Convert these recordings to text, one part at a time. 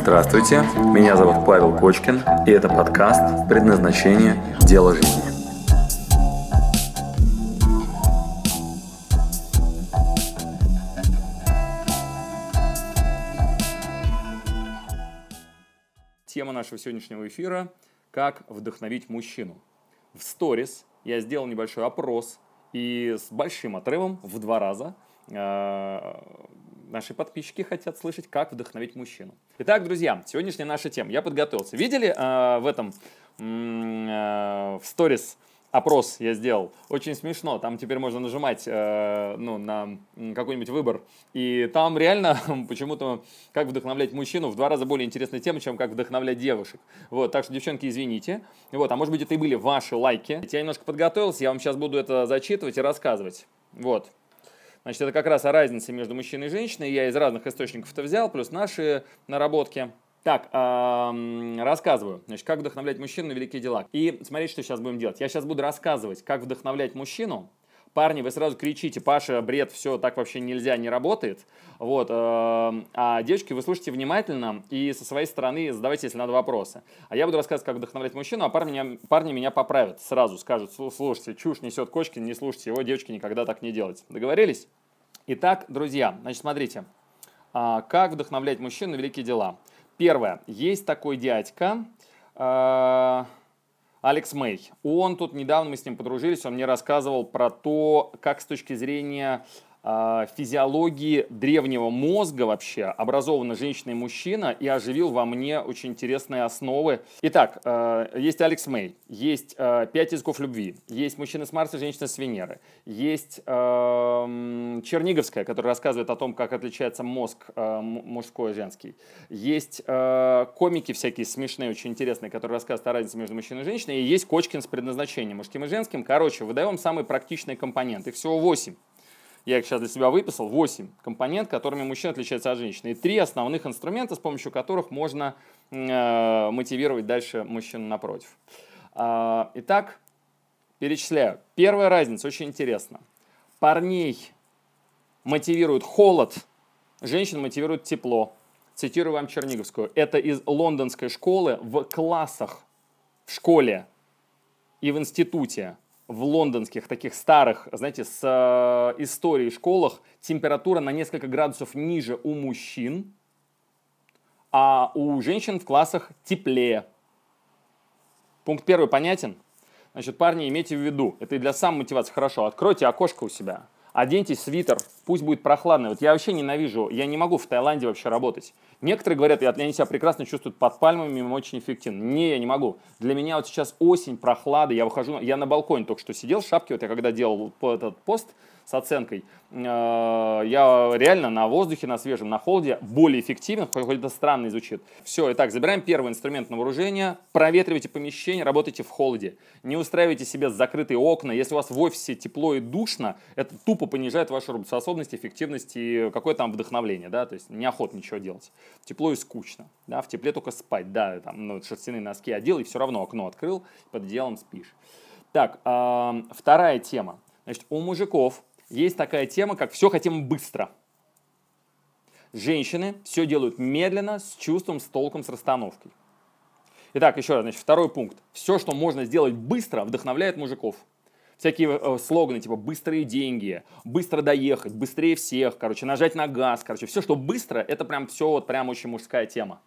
Здравствуйте, меня зовут Павел Кочкин, и это подкаст «Предназначение. Дело жизни». Тема нашего сегодняшнего эфира – как вдохновить мужчину. В сторис я сделал небольшой опрос и с большим отрывом в два раза э, наши подписчики хотят слышать, как вдохновить мужчину. Итак, друзья, сегодняшняя наша тема. Я подготовился. Видели э, в этом э, в сторис опрос я сделал. Очень смешно. Там теперь можно нажимать э, ну, на какой-нибудь выбор. И там реально почему-то как вдохновлять мужчину в два раза более интересная тема, чем как вдохновлять девушек. Вот, так что, девчонки, извините. Вот, а может быть, это и были ваши лайки. Я немножко подготовился, я вам сейчас буду это зачитывать и рассказывать. Вот. Значит, это как раз о разнице между мужчиной и женщиной. Я из разных источников это взял, плюс наши наработки. Так, э, рассказываю. Значит, как вдохновлять мужчину на великие дела. И смотрите, что сейчас будем делать. Я сейчас буду рассказывать, как вдохновлять мужчину. Парни, вы сразу кричите, Паша, бред, все, так вообще нельзя, не работает. Вот. Э, а девочки, вы слушайте внимательно и со своей стороны задавайте, если надо, вопросы. А я буду рассказывать, как вдохновлять мужчину, а парни меня, парни меня поправят сразу, скажут, слушайте, чушь несет Кочкин, не слушайте его, девочки, никогда так не делайте. Договорились? Итак, друзья, значит, смотрите, а, как вдохновлять мужчин на великие дела. Первое. Есть такой дядька, а, Алекс Мэй. Он тут недавно, мы с ним подружились, он мне рассказывал про то, как с точки зрения физиологии древнего мозга вообще образована женщина и мужчина и оживил во мне очень интересные основы. Итак, а, есть Алекс Мэй, есть а, «Пять языков любви», есть «Мужчина с Марса, женщина с Венеры», есть Черниговская, которая рассказывает о том, как отличается мозг мужской и женский, есть комики всякие смешные, очень интересные, которые рассказывают о разнице между мужчиной и женщиной, и есть Кочкин с предназначением мужским и женским. Короче, выдаем самые практичные компоненты. Всего 8 я их сейчас для себя выписал, 8 компонент, которыми мужчина отличается от женщины. И три основных инструмента, с помощью которых можно э, мотивировать дальше мужчину напротив. Э, итак, перечисляю. Первая разница очень интересна. Парней мотивирует холод, женщин мотивирует тепло. Цитирую вам Черниговскую. Это из лондонской школы в классах, в школе и в институте в лондонских таких старых, знаете, с э, историей школах температура на несколько градусов ниже у мужчин, а у женщин в классах теплее. Пункт первый понятен? Значит, парни, имейте в виду, это и для самомотивации хорошо. Откройте окошко у себя, оденьте свитер, пусть будет прохладно. Вот я вообще ненавижу, я не могу в Таиланде вообще работать. Некоторые говорят, они себя прекрасно чувствуют под пальмами, им очень эффективно. Не, я не могу. Для меня вот сейчас осень, прохлада, я выхожу, я на балконе только что сидел в шапке, вот я когда делал этот пост, с оценкой, э, я реально на воздухе, на свежем, на холоде более эффективен, хоть это странно звучит. Все, итак, забираем первый инструмент на вооружение, проветривайте помещение, работайте в холоде. Не устраивайте себе закрытые окна. Если у вас в офисе тепло и душно, это тупо понижает вашу работоспособность, эффективность и какое там вдохновление, да, то есть неохота ничего делать. Тепло и скучно, да, в тепле только спать, да, там, ну, шерстяные носки одел и все равно окно открыл, под одеялом спишь. Так, э, вторая тема. Значит, у мужиков есть такая тема, как «все хотим быстро». Женщины все делают медленно, с чувством, с толком, с расстановкой. Итак, еще раз, значит, второй пункт. Все, что можно сделать быстро, вдохновляет мужиков. Всякие э, слоганы типа «быстрые деньги», «быстро доехать», «быстрее всех», короче, нажать на газ, короче, все, что быстро, это прям все вот прям очень мужская тема.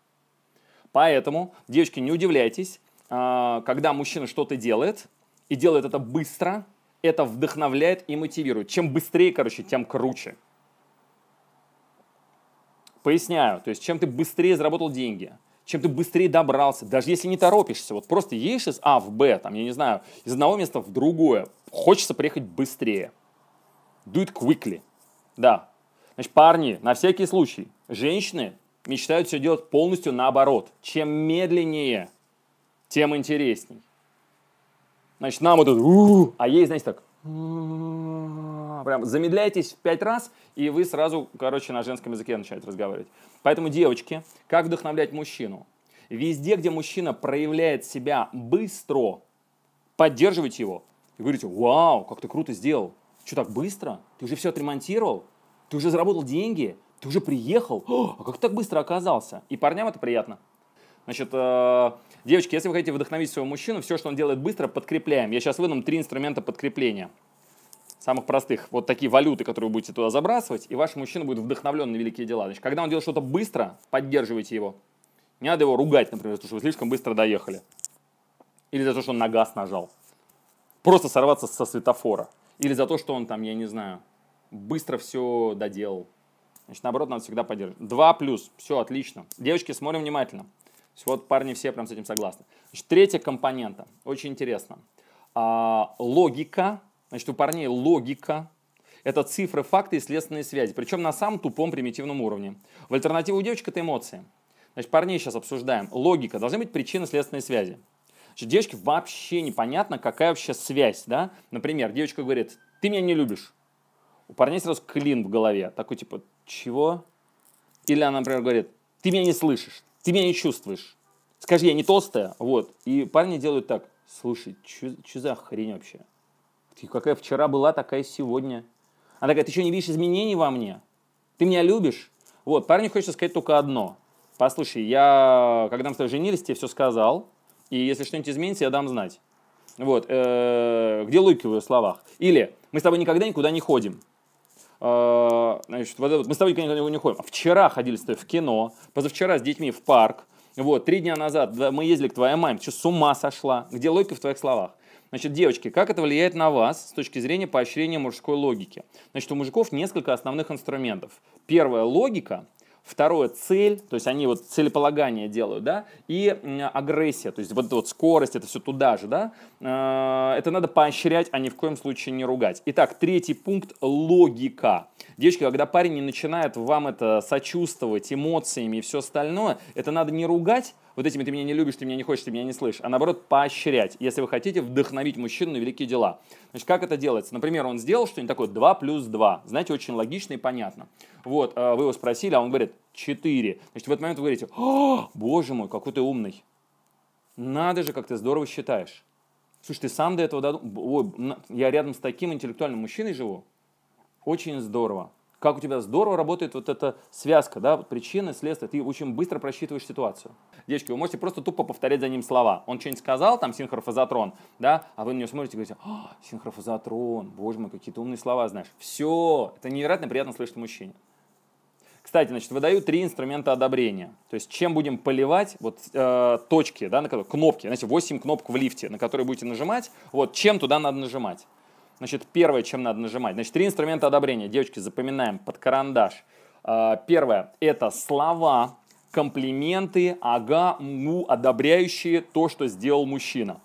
Поэтому, девочки, не удивляйтесь, э, когда мужчина что-то делает, и делает это быстро, это вдохновляет и мотивирует. Чем быстрее, короче, тем круче. Поясняю, то есть чем ты быстрее заработал деньги, чем ты быстрее добрался, даже если не торопишься, вот просто едешь из А в Б, там, я не знаю, из одного места в другое, хочется приехать быстрее. Do it quickly. Да. Значит, парни, на всякий случай, женщины мечтают все делать полностью наоборот. Чем медленнее, тем интересней. Значит, нам вот это, а ей, знаете, так, прям замедляйтесь в пять раз, и вы сразу, короче, на женском языке начинаете разговаривать. Поэтому, девочки, как вдохновлять мужчину? Везде, где мужчина проявляет себя быстро, поддерживайте его. И говорите, вау, как ты круто сделал. Что так быстро? Ты уже все отремонтировал? Ты уже заработал деньги? ты уже приехал? О, а как ты так быстро оказался? И парням это приятно. Значит, э, девочки, если вы хотите вдохновить своего мужчину, все, что он делает быстро, подкрепляем. Я сейчас выдам три инструмента подкрепления. Самых простых. Вот такие валюты, которые вы будете туда забрасывать, и ваш мужчина будет вдохновлен на великие дела. Значит, когда он делает что-то быстро, поддерживайте его. Не надо его ругать, например, за то, что вы слишком быстро доехали. Или за то, что он на газ нажал. Просто сорваться со светофора. Или за то, что он там, я не знаю, быстро все доделал. Значит, наоборот, надо всегда поддерживать. Два плюс. Все, отлично. Девочки, смотрим внимательно. Вот парни все прям с этим согласны. Значит, третья компонента. Очень интересно. А, логика. Значит, у парней логика. Это цифры, факты и следственные связи. Причем на самом тупом примитивном уровне. В альтернативу у девочек это эмоции. Значит, парней сейчас обсуждаем. Логика. Должны быть причины следственные связи. Значит, девочке вообще непонятно, какая вообще связь. Да? Например, девочка говорит, ты меня не любишь. У парней сразу клин в голове. Такой типа, чего? Или она, например, говорит, ты меня не слышишь ты меня не чувствуешь. Скажи, я не толстая, вот. И парни делают так, слушай, что за хрень вообще? Какая вчера была, такая сегодня. Она такая, ты что, не видишь изменений во мне? Ты меня любишь? Вот, парню хочется сказать только одно. Послушай, я, когда мы с тобой женились, тебе все сказал, и если что-нибудь изменится, я дам знать. Вот, э, где логика в ее словах? Или мы с тобой никогда никуда не ходим. А, значит, вот, мы с тобой никогда не ходим. Вчера ходили с тобой в кино, позавчера с детьми в парк. Вот, три дня назад мы ездили к твоей маме. Ты что, с ума сошла? Где логика в твоих словах? Значит, девочки, как это влияет на вас с точки зрения поощрения мужской логики? Значит, у мужиков несколько основных инструментов. Первая – логика, Второе – цель, то есть они вот целеполагание делают, да, и агрессия, то есть вот вот скорость, это все туда же, да, э, это надо поощрять, а ни в коем случае не ругать. Итак, третий пункт – логика. Девочки, когда парень не начинает вам это сочувствовать эмоциями и все остальное, это надо не ругать, вот этими ты меня не любишь, ты меня не хочешь, ты меня не слышишь, а наоборот поощрять, если вы хотите вдохновить мужчину на великие дела. Значит, как это делается? Например, он сделал что-нибудь такое 2 плюс 2, знаете, очень логично и понятно. Вот, э, вы его спросили, а он говорит 4. Значит, в этот момент вы говорите, о, боже мой, какой ты умный. Надо же, как ты здорово считаешь. Слушай, ты сам до этого додумал? Ой, я рядом с таким интеллектуальным мужчиной живу. Очень здорово как у тебя здорово работает вот эта связка, да, вот причины, следствия, ты очень быстро просчитываешь ситуацию. Девочки, вы можете просто тупо повторять за ним слова. Он что-нибудь сказал, там, синхрофазотрон, да, а вы на него смотрите и говорите, а, синхрофазотрон, боже мой, какие-то умные слова знаешь. Все, это невероятно приятно слышать мужчине. Кстати, значит, выдаю три инструмента одобрения. То есть, чем будем поливать, вот э, точки, да, на которые, кнопки, знаете, 8 кнопок в лифте, на которые будете нажимать, вот, чем туда надо нажимать. Значит, первое, чем надо нажимать. Значит, три инструмента одобрения. Девочки, запоминаем под карандаш. А, первое – это слова, комплименты, ага, му, одобряющие то, что сделал мужчина.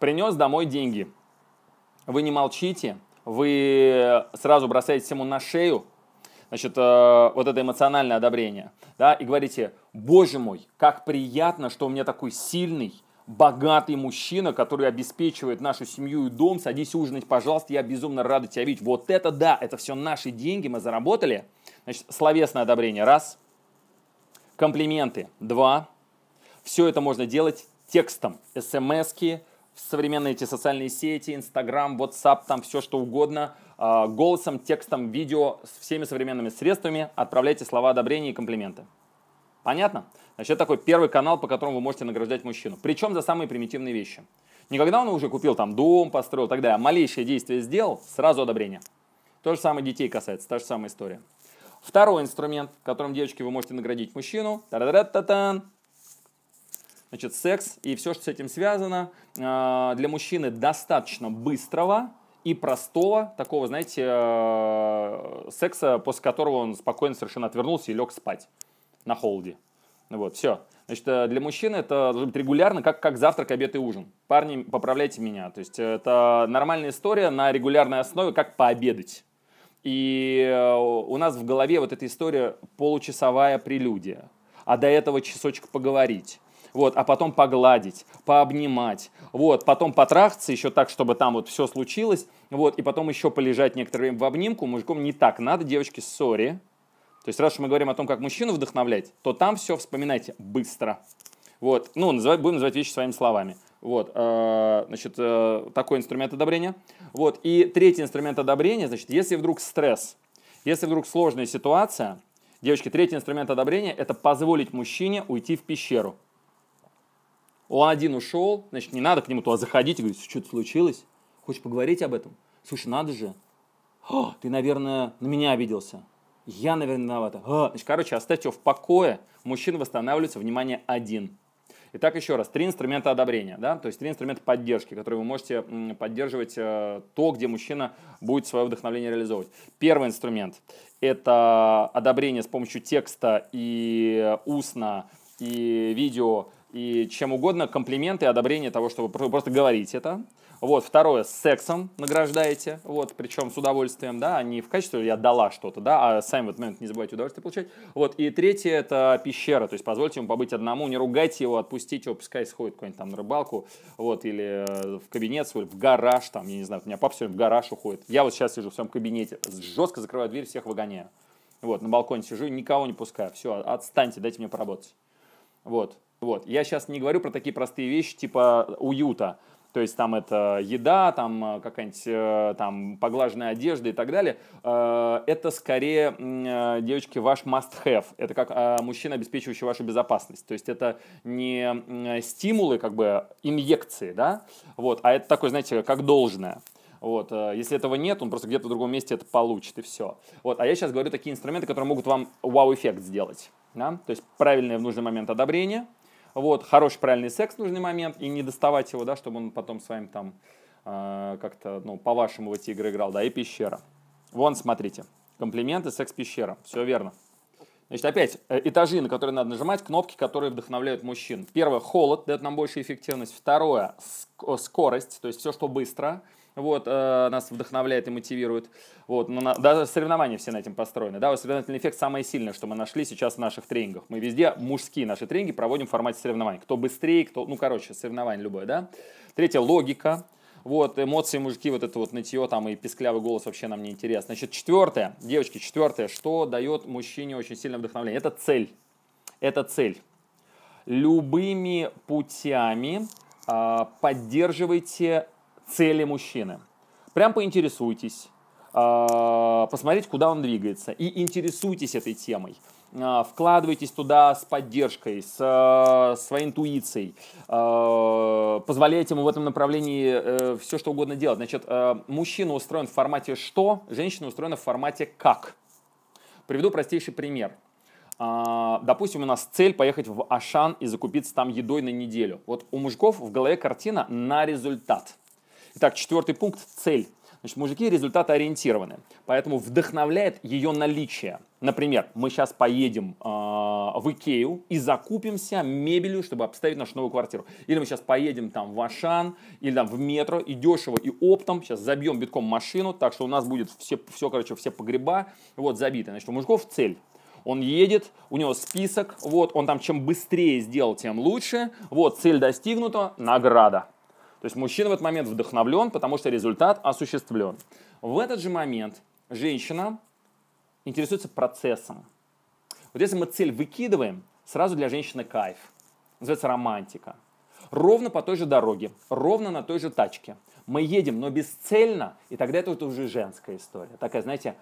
Принес домой деньги. Вы не молчите, вы сразу бросаете ему на шею, значит, э, вот это эмоциональное одобрение, да, и говорите, боже мой, как приятно, что у меня такой сильный, богатый мужчина, который обеспечивает нашу семью и дом, садись ужинать, пожалуйста, я безумно рада тебя видеть. Вот это да, это все наши деньги, мы заработали. Значит, словесное одобрение, раз. Комплименты, два. Все это можно делать текстом, смс-ки, современные эти социальные сети, Инстаграм, WhatsApp, там все что угодно, а, голосом, текстом, видео, с всеми современными средствами отправляйте слова одобрения и комплименты. Понятно? Значит, это такой первый канал, по которому вы можете награждать мужчину. Причем за самые примитивные вещи. Никогда он уже купил там дом, построил и так далее. А малейшее действие сделал, сразу одобрение. То же самое детей касается, та же самая история. Второй инструмент, которым, девочки, вы можете наградить мужчину. Та-да-да-та-тан. Значит, секс и все, что с этим связано, а, для мужчины достаточно быстрого и простого, такого, знаете, э, секса, после которого он спокойно совершенно отвернулся и лег спать на холде. Вот, все. Значит, э, для мужчины это должно быть регулярно, как, как завтрак, обед и ужин. Парни, поправляйте меня. То есть это нормальная история на регулярной основе, как пообедать. И э, у нас в голове вот эта история получасовая прелюдия. А до этого часочек поговорить. Вот, а потом погладить, пообнимать, вот, потом потрахаться еще так, чтобы там вот все случилось, вот, и потом еще полежать некоторое время в обнимку, мужиком не так надо, девочки, сори, то есть, раз уж мы говорим о том, как мужчину вдохновлять, то там все вспоминайте быстро. Вот, ну, называть, будем называть вещи своими словами. Вот, э, значит, э, такой инструмент одобрения. Вот, и третий инструмент одобрения, значит, если вдруг стресс, Если вдруг сложная ситуация, девочки, третий инструмент одобрения – это позволить мужчине уйти в пещеру. Он один ушел, значит, не надо к нему туда заходить и говорить, что-то случилось, хочешь поговорить об этом? Слушай, надо же, О, ты, наверное, на меня обиделся. Я, наверное, виновата. А, значит, короче, оставьте его в покое. Мужчина восстанавливается, внимание, один. Итак, еще раз, три инструмента одобрения, да, то есть три инструмента поддержки, которые вы можете поддерживать э, то, где мужчина будет свое вдохновление реализовывать. Первый инструмент – это одобрение с помощью текста и устно, и видео, и чем угодно, комплименты, одобрение того, что вы просто говорите это. Вот, второе, с сексом награждаете, вот, причем с удовольствием, да, а не в качестве я дала что-то, да, а сами в этот момент не забывайте удовольствие получать. Вот, и третье, это пещера, то есть позвольте ему побыть одному, не ругайте его, отпустите его, пускай сходит куда-нибудь там на рыбалку, вот, или э, в кабинет свой, в гараж, там, я не знаю, у меня папа сегодня в гараж уходит. Я вот сейчас сижу в своем кабинете, жестко закрываю дверь, всех выгоняю. Вот, на балконе сижу, никого не пускаю, все, отстаньте, дайте мне поработать. Вот, вот. Я сейчас не говорю про такие простые вещи, типа уюта, то есть там это еда, там э, какая-нибудь э, там поглаженная одежда и так далее, э, это скорее, девочки, ваш must-have. Это как мужчина, обеспечивающий вашу безопасность. То есть это не стимулы, как бы инъекции, да, вот, а это такое, знаете, как должное. Вот, если этого нет, он просто где-то в другом месте это получит, и все. Вот, а я сейчас говорю такие инструменты, которые могут вам вау-эффект сделать. Да? То есть правильное в нужный момент одобрение – вот, хороший, правильный секс в нужный момент, и не доставать его, да, чтобы он потом с вами там э, как-то, ну, по-вашему в эти игры играл, да, и пещера. Вон, смотрите, комплименты, секс-пещера, все верно. Значит, опять, э, этажи, на которые надо нажимать, кнопки, которые вдохновляют мужчин. Первое, холод дает нам большую эффективность. Второе, скорость, то есть все, что быстро вот, э, нас вдохновляет и мотивирует. Вот, но на, даже соревнования все на этом построены. Да, соревновательный эффект самое сильное, что мы нашли сейчас в наших тренингах. Мы везде мужские наши тренинги проводим в формате соревнований. Кто быстрее, кто, ну, короче, соревнование любое, да. Третье, логика. Вот, эмоции мужики, вот это вот нытье там и песклявый голос вообще нам не интересно. Значит, четвертое, девочки, четвертое, что дает мужчине очень сильное вдохновление, это цель. Это цель. Любыми путями э, поддерживайте цели мужчины. Прям поинтересуйтесь, а, посмотреть, куда он двигается, и интересуйтесь этой темой. А, вкладывайтесь туда с поддержкой, с а, своей интуицией, позволяйте ему в этом направлении э, все, что угодно делать. Значит, мужчина устроен в формате «что», женщина устроена в формате «как». Приведу простейший пример. Допустим, у нас цель поехать в Ашан и закупиться там едой на неделю. Вот у мужиков в голове картина на результат – Итак, четвертый пункт – цель. Значит, мужики результатоориентированы, поэтому вдохновляет ее наличие. Например, мы сейчас поедем э, в Икею и закупимся мебелью, чтобы обставить нашу новую квартиру. Или мы сейчас поедем там в Ашан, или там в метро, и дешево, и оптом. Сейчас забьем битком машину, так что у нас будет все, все короче, все погреба вот, забиты. Значит, у мужиков цель. Он едет, у него список, вот, он там чем быстрее сделал, тем лучше. Вот, цель достигнута, награда. То есть мужчина в этот момент вдохновлен, потому что результат осуществлен. В этот же момент женщина интересуется процессом. Вот если мы цель выкидываем, сразу для женщины кайф. Называется романтика. Ровно по той же дороге, ровно на той же тачке. Мы едем, но бесцельно, и тогда это уже женская история. Такая, знаете,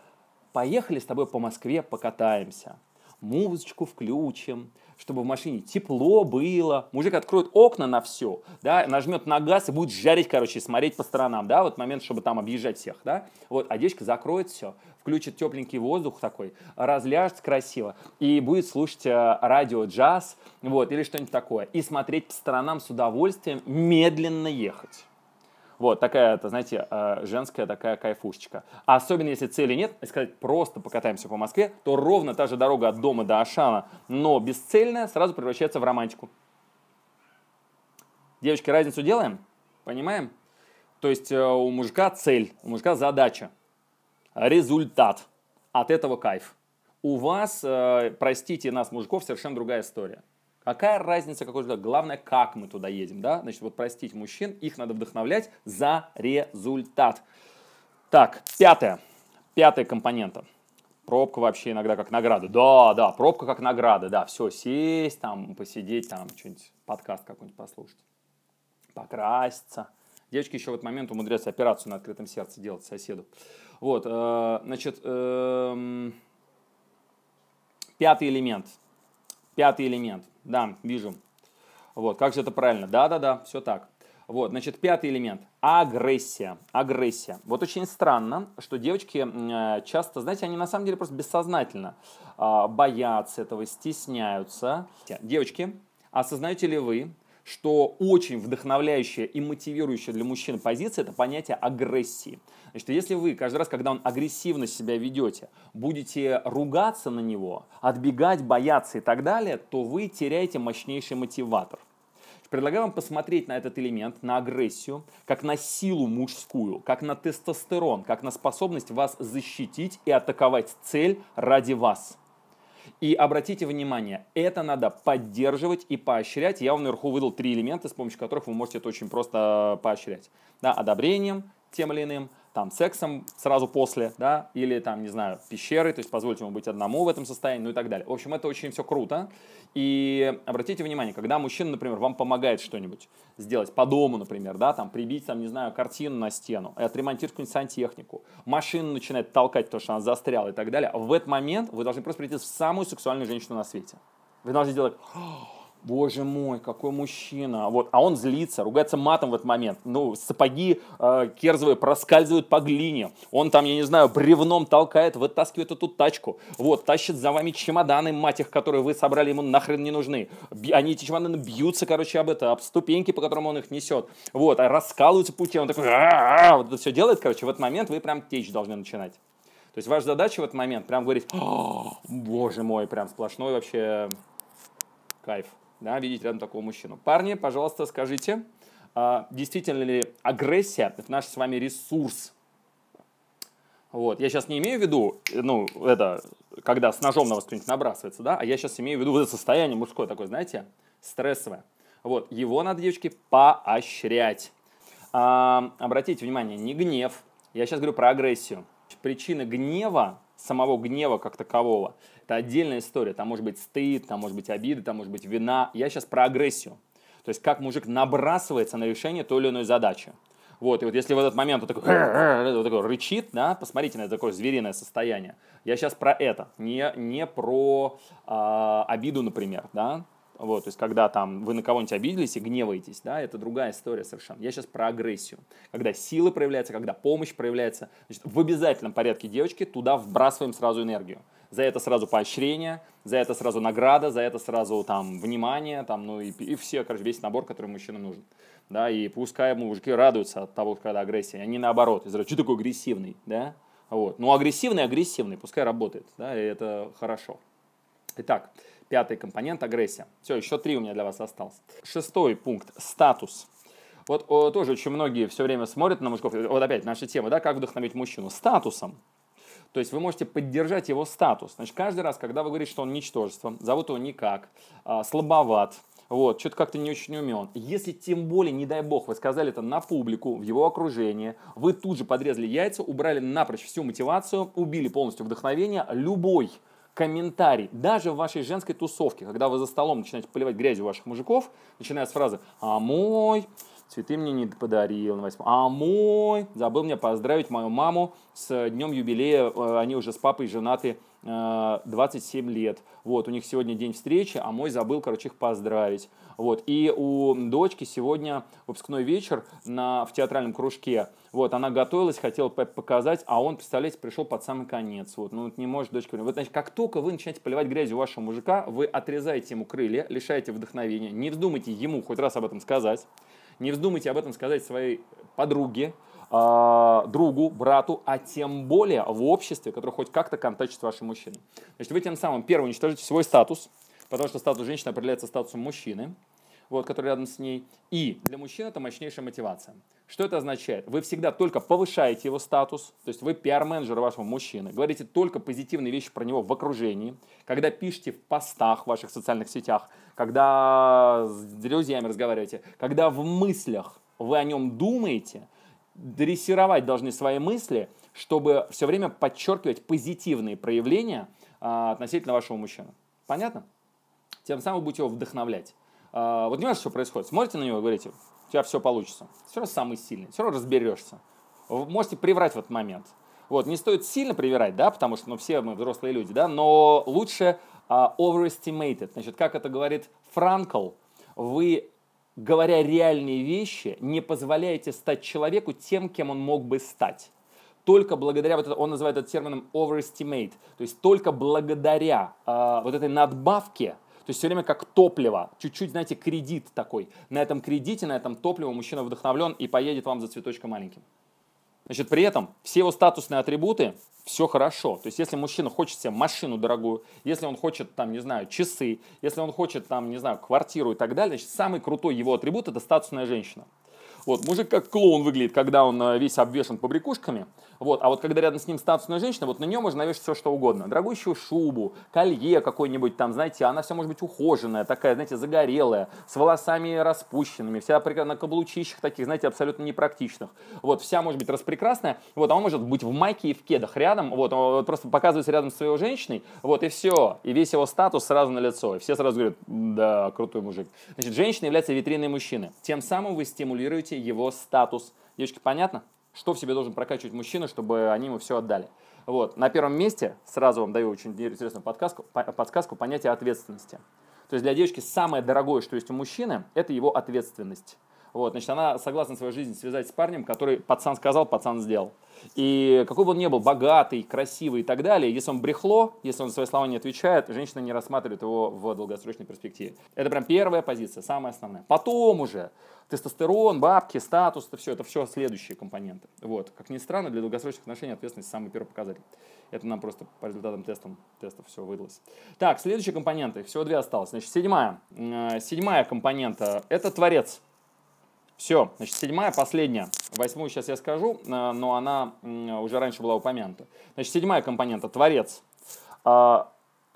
поехали с тобой по Москве, покатаемся музычку включим, чтобы в машине тепло было. Мужик откроет окна на все, да, нажмет на газ и будет жарить, короче, смотреть по сторонам, да, вот момент, чтобы там объезжать всех, да. Вот, а девочка закроет все, включит тепленький воздух такой, разляжется красиво и будет слушать э, радио джаз, вот, или что-нибудь такое, и смотреть по сторонам с удовольствием, медленно ехать. Вот, такая, это, знаете, э, женская такая кайфушечка. А особенно если цели нет, если сказать, просто покатаемся по Москве, то ровно та же дорога от дома до Ашана, но бесцельная, сразу превращается в романтику. Девочки, разницу делаем? Понимаем? То есть э, у мужика цель, у мужика задача, результат. От этого кайф. У вас, э, простите нас, мужиков, совершенно другая история. Какая разница, какой результат? Главное, как мы туда едем, да? Значит, вот простить мужчин, их надо вдохновлять за результат. Так, пятое. Пятая компонента. Пробка вообще иногда как награда. Да, да, пробка как награда, да. Все, сесть там, посидеть там, что-нибудь, подкаст какой-нибудь послушать. Покраситься. Девочки еще в этот момент умудряются операцию на открытом сердце делать соседу. Вот, э, значит, эм, пятый элемент. Пятый элемент. Да, вижу. Вот, как же это правильно? Да-да-да, все так. Вот, значит, пятый элемент. Агрессия. Агрессия. Вот очень странно, что девочки э, часто, знаете, они на самом деле просто бессознательно а, боятся этого, стесняются. Девочки, осознаете ли вы, что очень вдохновляющая и мотивирующая для мужчин позиция – это понятие агрессии. Значит, если вы каждый раз, когда он агрессивно себя ведете, будете ругаться на него, отбегать, бояться и так далее, то вы теряете мощнейший мотиватор. Предлагаю вам посмотреть на этот элемент, на агрессию, как на силу мужскую, как на тестостерон, как на способность вас защитить и атаковать цель ради вас. И обратите внимание, это надо поддерживать и поощрять. Я вам наверху выдал три элемента, с помощью которых вы можете это очень просто поощрять. Да, одобрением тем или иным – там, сексом сразу после, да, или там, не знаю, пещерой, то есть позвольте ему быть одному в этом состоянии, ну и так далее. В общем, это очень все круто. И обратите внимание, когда мужчина, например, вам помогает что-нибудь сделать по дому, например, да, там, прибить, там, не знаю, картину на стену, и отремонтировать какую-нибудь сантехнику, машину начинает толкать, потому что она застряла и так далее, в этот момент вы должны просто прийти в самую сексуальную женщину на свете. Вы должны делать боже мой, какой мужчина. Вот, а он злится, ругается матом в этот момент. Ну, сапоги э, керзовые проскальзывают по глине. Он там, я не знаю, бревном толкает, вытаскивает эту тачку. Вот, тащит за вами чемоданы, мать их, которые вы собрали, ему нахрен не нужны. Они эти чемоданы бьются, короче, об это, об ступеньки, по которым он их несет. Вот, а раскалываются пути, он такой, вот это все делает, короче, в этот момент вы прям течь должны начинать. То есть ваша задача в этот момент прям говорить, боже мой, прям сплошной вообще кайф да, видеть рядом такого мужчину. Парни, пожалуйста, скажите, а, действительно ли агрессия – это наш с вами ресурс? Вот. Я сейчас не имею в виду, ну, это, когда с ножом на вас кто-нибудь набрасывается, да, а я сейчас имею в виду это состояние мужское такое, знаете, стрессовое. Вот, его надо, девочки, поощрять. А, обратите внимание, не гнев, я сейчас говорю про агрессию. Причина гнева, самого гнева как такового, это отдельная история. Там может быть стыд, там может быть обида, там может быть вина. Я сейчас про агрессию. То есть как мужик набрасывается на решение той или иной задачи. Вот, и вот если в этот момент он такой, вот такой рычит, да, посмотрите на это такое звериное состояние. Я сейчас про это, не, не про э, обиду, например, да, вот, то есть, когда там вы на кого-нибудь обиделись и гневаетесь, да, это другая история совершенно. Я сейчас про агрессию. Когда силы проявляются, когда помощь проявляется, значит, в обязательном порядке девочки туда вбрасываем сразу энергию. За это сразу поощрение, за это сразу награда, за это сразу там внимание, там, ну и, и все, короче, весь набор, который мужчинам нужен. Да, и пускай мужики радуются от того, когда агрессия, они наоборот, из что такой агрессивный, да, вот. Ну, агрессивный, агрессивный, пускай работает, да, и это хорошо. Итак, Пятый компонент – агрессия. Все, еще три у меня для вас осталось. Шестой пункт – статус. Вот о, тоже очень многие все время смотрят на мужиков. Вот опять наша тема, да, как вдохновить мужчину? Статусом. То есть вы можете поддержать его статус. Значит, каждый раз, когда вы говорите, что он ничтожество, зовут его никак, а, слабоват, вот, что-то как-то не очень умен. Если тем более, не дай бог, вы сказали это на публику, в его окружении, вы тут же подрезали яйца, убрали напрочь всю мотивацию, убили полностью вдохновение, любой комментарий, даже в вашей женской тусовке, когда вы за столом начинаете поливать грязью ваших мужиков, начиная с фразы «А мой цветы мне не подарил на 8 а мой забыл мне поздравить мою маму с днем юбилея, э, они уже с папой женаты 27 э, лет. Вот, у них сегодня день встречи, а мой забыл, короче, их поздравить. Вот, и у дочки сегодня выпускной вечер на, в театральном кружке. Вот, она готовилась, хотела показать, а он, представляете, пришел под самый конец. Вот, ну, не может дочка... Вот, значит, как только вы начинаете поливать грязью вашего мужика, вы отрезаете ему крылья, лишаете вдохновения. Не вздумайте ему хоть раз об этом сказать. Не вздумайте об этом сказать своей подруге, э, другу, брату, а тем более в обществе, которое хоть как-то контактит с вашим мужчиной. Значит, вы тем самым, первое, уничтожите свой статус, потому что статус женщины определяется статусом мужчины, вот, который рядом с ней. И для мужчин это мощнейшая мотивация. Что это означает? Вы всегда только повышаете его статус, то есть вы пиар-менеджер вашего мужчины, говорите только позитивные вещи про него в окружении, когда пишете в постах в ваших социальных сетях, когда с друзьями разговариваете, когда в мыслях вы о нем думаете, дрессировать должны свои мысли, чтобы все время подчеркивать позитивные проявления а, относительно вашего мужчины. Понятно? Тем самым будете его вдохновлять. А, вот понимаете, что происходит? Смотрите на него и говорите, у тебя все получится. Все равно самый сильный, все равно разберешься. Вы можете приврать в этот момент. Вот, не стоит сильно привирать, да, потому что, ну, все мы взрослые люди, да, но лучше uh, overestimated. Значит, как это говорит Франкл, вы, говоря реальные вещи, не позволяете стать человеку тем, кем он мог бы стать. Только благодаря, вот это, он называет это термином overestimate, то есть только благодаря uh, вот этой надбавке, то есть все время как топливо, чуть-чуть, знаете, кредит такой. На этом кредите, на этом топливе мужчина вдохновлен и поедет вам за цветочком маленьким. Значит, при этом все его статусные атрибуты, все хорошо. То есть, если мужчина хочет себе машину дорогую, если он хочет, там, не знаю, часы, если он хочет, там, не знаю, квартиру и так далее, значит, самый крутой его атрибут – это статусная женщина. Вот, мужик как клоун выглядит, когда он э, весь обвешен побрякушками. Вот, а вот когда рядом с ним статусная женщина, вот на нее можно навешать все, что угодно. Дорогущую шубу, колье какое-нибудь там, знаете, она вся может быть ухоженная, такая, знаете, загорелая, с волосами распущенными, вся на каблучищах таких, знаете, абсолютно непрактичных. Вот, вся может быть распрекрасная, вот, а он может быть в майке и в кедах рядом, вот, он просто показывается рядом с своей женщиной, вот, и все. И весь его статус сразу на лицо. И все сразу говорят, да, крутой мужик. Значит, женщина является витриной мужчины. Тем самым вы стимулируете его статус. Девочки, понятно? Что в себе должен прокачивать мужчина, чтобы они ему все отдали. Вот. На первом месте, сразу вам даю очень интересную подсказку, подсказку понятие ответственности. То есть для девочки самое дорогое, что есть у мужчины, это его ответственность. Вот, значит, она согласна свою жизнь связать с парнем, который пацан сказал, пацан сделал. И какой бы он ни был, богатый, красивый и так далее, если он брехло, если он за свои слова не отвечает, женщина не рассматривает его в долгосрочной перспективе. Это прям первая позиция, самая основная. Потом уже тестостерон, бабки, статус, это все, это все следующие компоненты. Вот. Как ни странно, для долгосрочных отношений ответственность самый первый показатель. Это нам просто по результатам тестов, тестов все выдалось. Так, следующие компоненты, всего две осталось. Значит, седьмая. Э, седьмая компонента – это творец. Все, значит, седьмая, последняя. Восьмую сейчас я скажу, э, но она уже раньше была упомянута. Значит, седьмая компонента – творец. А,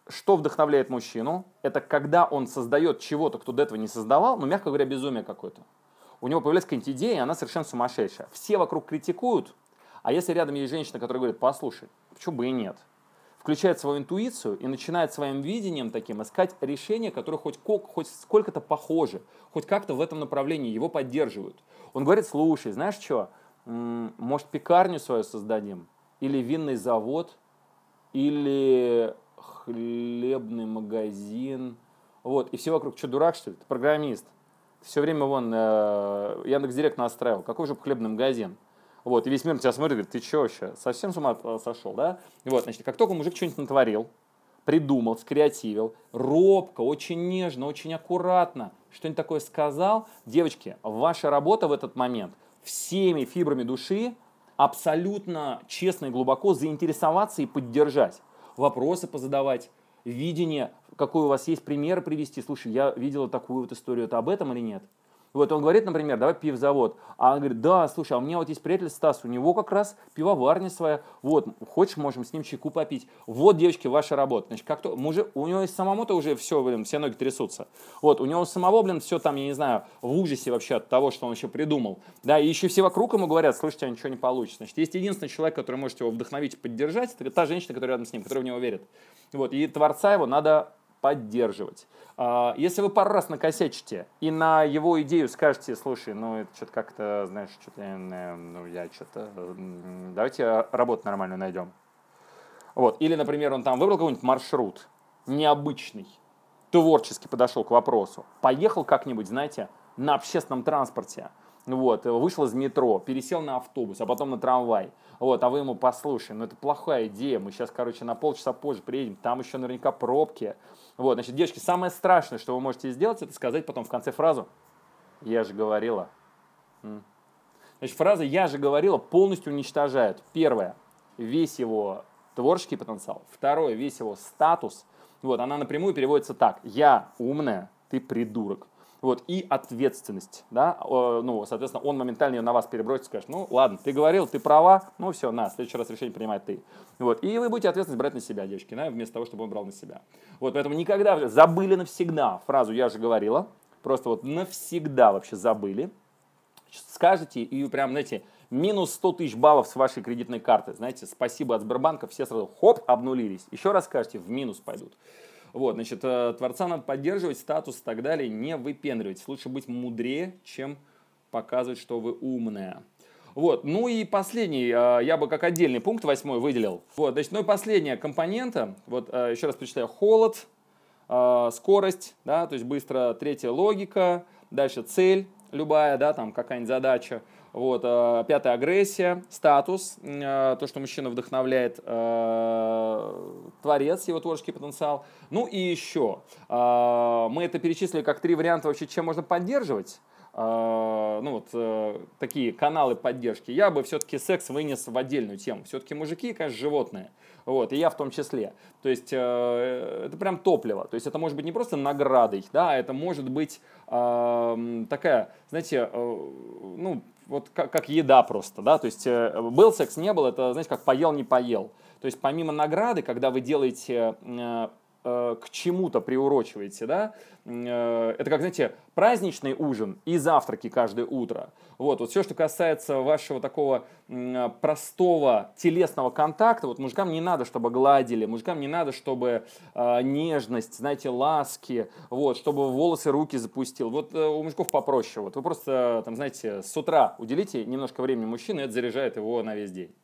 что вдохновляет мужчину? Это когда он создает чего-то, кто до этого не создавал, ну, мягко говоря, безумие какое-то. У него появляется какая-нибудь идея, и она совершенно сумасшедшая. Все вокруг критикуют, а если рядом есть женщина, которая говорит, послушай, почему бы и нет? Включает свою интуицию и начинает своим видением таким искать решения, которые хоть, хоть сколько-то похожи, хоть как-то в этом направлении его поддерживают. Он говорит, слушай, знаешь что, может пекарню свою создадим, или винный завод, или хлебный магазин, вот, и все вокруг, что, дурак, что ли? Ты программист. Все время вон э, Яндекс.Директ настраивал. Какой же хлебный магазин? Вот, и весь мир на тебя смотрит, говорит, ты что вообще, совсем с ума сошел, да? И вот, значит, как только мужик что-нибудь натворил, придумал, скреативил, робко, очень нежно, очень аккуратно, что-нибудь такое сказал, девочки, ваша работа в этот момент всеми фибрами души абсолютно честно и глубоко заинтересоваться и поддержать, вопросы позадавать, видение, какой у вас есть пример привести. Слушай, я видела такую вот историю, это об этом или нет? Вот он говорит, например, давай пивзавод. А он говорит, да, слушай, а у меня вот есть приятель Стас, у него как раз пивоварня своя. Вот, хочешь, можем с ним чайку попить. Вот, девочки, ваша работа. Значит, как то, мужик, у него есть самому-то уже все, блин, все ноги трясутся. Вот, у него самого, блин, все там, я не знаю, в ужасе вообще от того, что он еще придумал. Да, и еще все вокруг ему говорят, слушайте, а ничего не получится. Значит, есть единственный человек, который может его вдохновить и поддержать, это та женщина, которая рядом с ним, которая в него верит. Вот, и творца его надо поддерживать. А, если вы пару раз накосячите и на его идею скажете, слушай, ну это что-то как-то, знаешь, что-то, ну я что-то, давайте работу нормальную найдем. Вот. Или, например, он там выбрал какой-нибудь маршрут необычный, творчески подошел к вопросу, поехал как-нибудь, знаете, на общественном транспорте, вот, вышел из метро, пересел на автобус, а потом на трамвай. Вот, а вы ему, послушай, ну это плохая идея, мы сейчас, короче, на полчаса позже приедем, там еще наверняка пробки. Вот, значит, девочки, самое страшное, что вы можете сделать, это сказать потом в конце фразу «Я же говорила». Значит, фраза «я же говорила» полностью уничтожает. Первое, весь его творческий потенциал. Второе, весь его статус. Вот, она напрямую переводится так. «Я умная, ты придурок». Вот, и ответственность, да, ну, соответственно, он моментально ее на вас перебросит, скажет, ну, ладно, ты говорил, ты права, ну, все, на, в следующий раз решение принимать ты. Вот, и вы будете ответственность брать на себя, девочки, да, вместо того, чтобы он брал на себя. Вот, поэтому никогда, забыли навсегда фразу «я же говорила», просто вот навсегда вообще забыли, скажете и прям, знаете, минус 100 тысяч баллов с вашей кредитной карты, знаете, спасибо от Сбербанка, все сразу хоп, обнулились, еще раз скажете, в минус пойдут. Вот, значит, э, творца надо поддерживать, статус и так далее, не выпендривайтесь. Лучше быть мудрее, чем показывать, что вы умная. Вот. Ну и последний, э, я бы как отдельный пункт восьмой выделил. Вот, значит, ну и последняя компонента, вот э, еще раз прочитаю, холод, скорость, да, то есть быстро, третья логика, дальше цель любая, да, там какая-нибудь задача, вот, пятая агрессия, статус, то, что мужчина вдохновляет, творец, его творческий потенциал. Ну и еще, мы это перечислили как три варианта вообще, чем можно поддерживать. А, ну вот э, такие каналы поддержки, я бы все-таки секс вынес в отдельную тему. Все-таки мужики, конечно, животные. Вот, и я в том числе. То есть э, это прям топливо. То есть это может быть не просто наградой, да, это может быть э, такая, знаете, э, ну, вот как, как еда просто, да, то есть э, был секс, не был, это, знаете, как поел, не поел. То есть помимо награды, когда вы делаете э, к чему-то приурочиваете, да, э, это как, знаете, праздничный ужин и завтраки каждое утро. Вот, вот все, что касается вашего такого простого телесного контакта, вот мужикам не надо, чтобы гладили, мужикам не надо, чтобы э, нежность, знаете, ласки, вот, чтобы волосы, руки запустил. Вот э, у мужиков попроще. Вот вы просто, там, знаете, с утра уделите немножко времени мужчине, это заряжает его на весь день.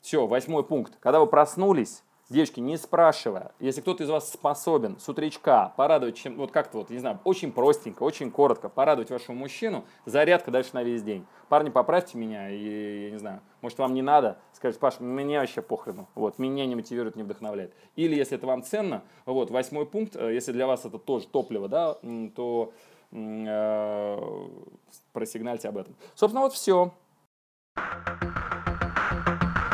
Все, восьмой пункт. Когда вы проснулись, Девочки, не спрашивая, если кто-то из вас способен с утречка порадовать, чем, вот как-то вот, не знаю, очень простенько, очень коротко порадовать вашего мужчину, зарядка дальше на весь день. Парни, поправьте меня, и, я не знаю, может, вам не надо, скажите, Паш, мне вообще похрену, вот, меня не мотивирует, не вдохновляет. Или, если это вам ценно, вот, восьмой пункт, э, если для вас это тоже топливо, да, то э, просигнальте об этом. Собственно, вот все.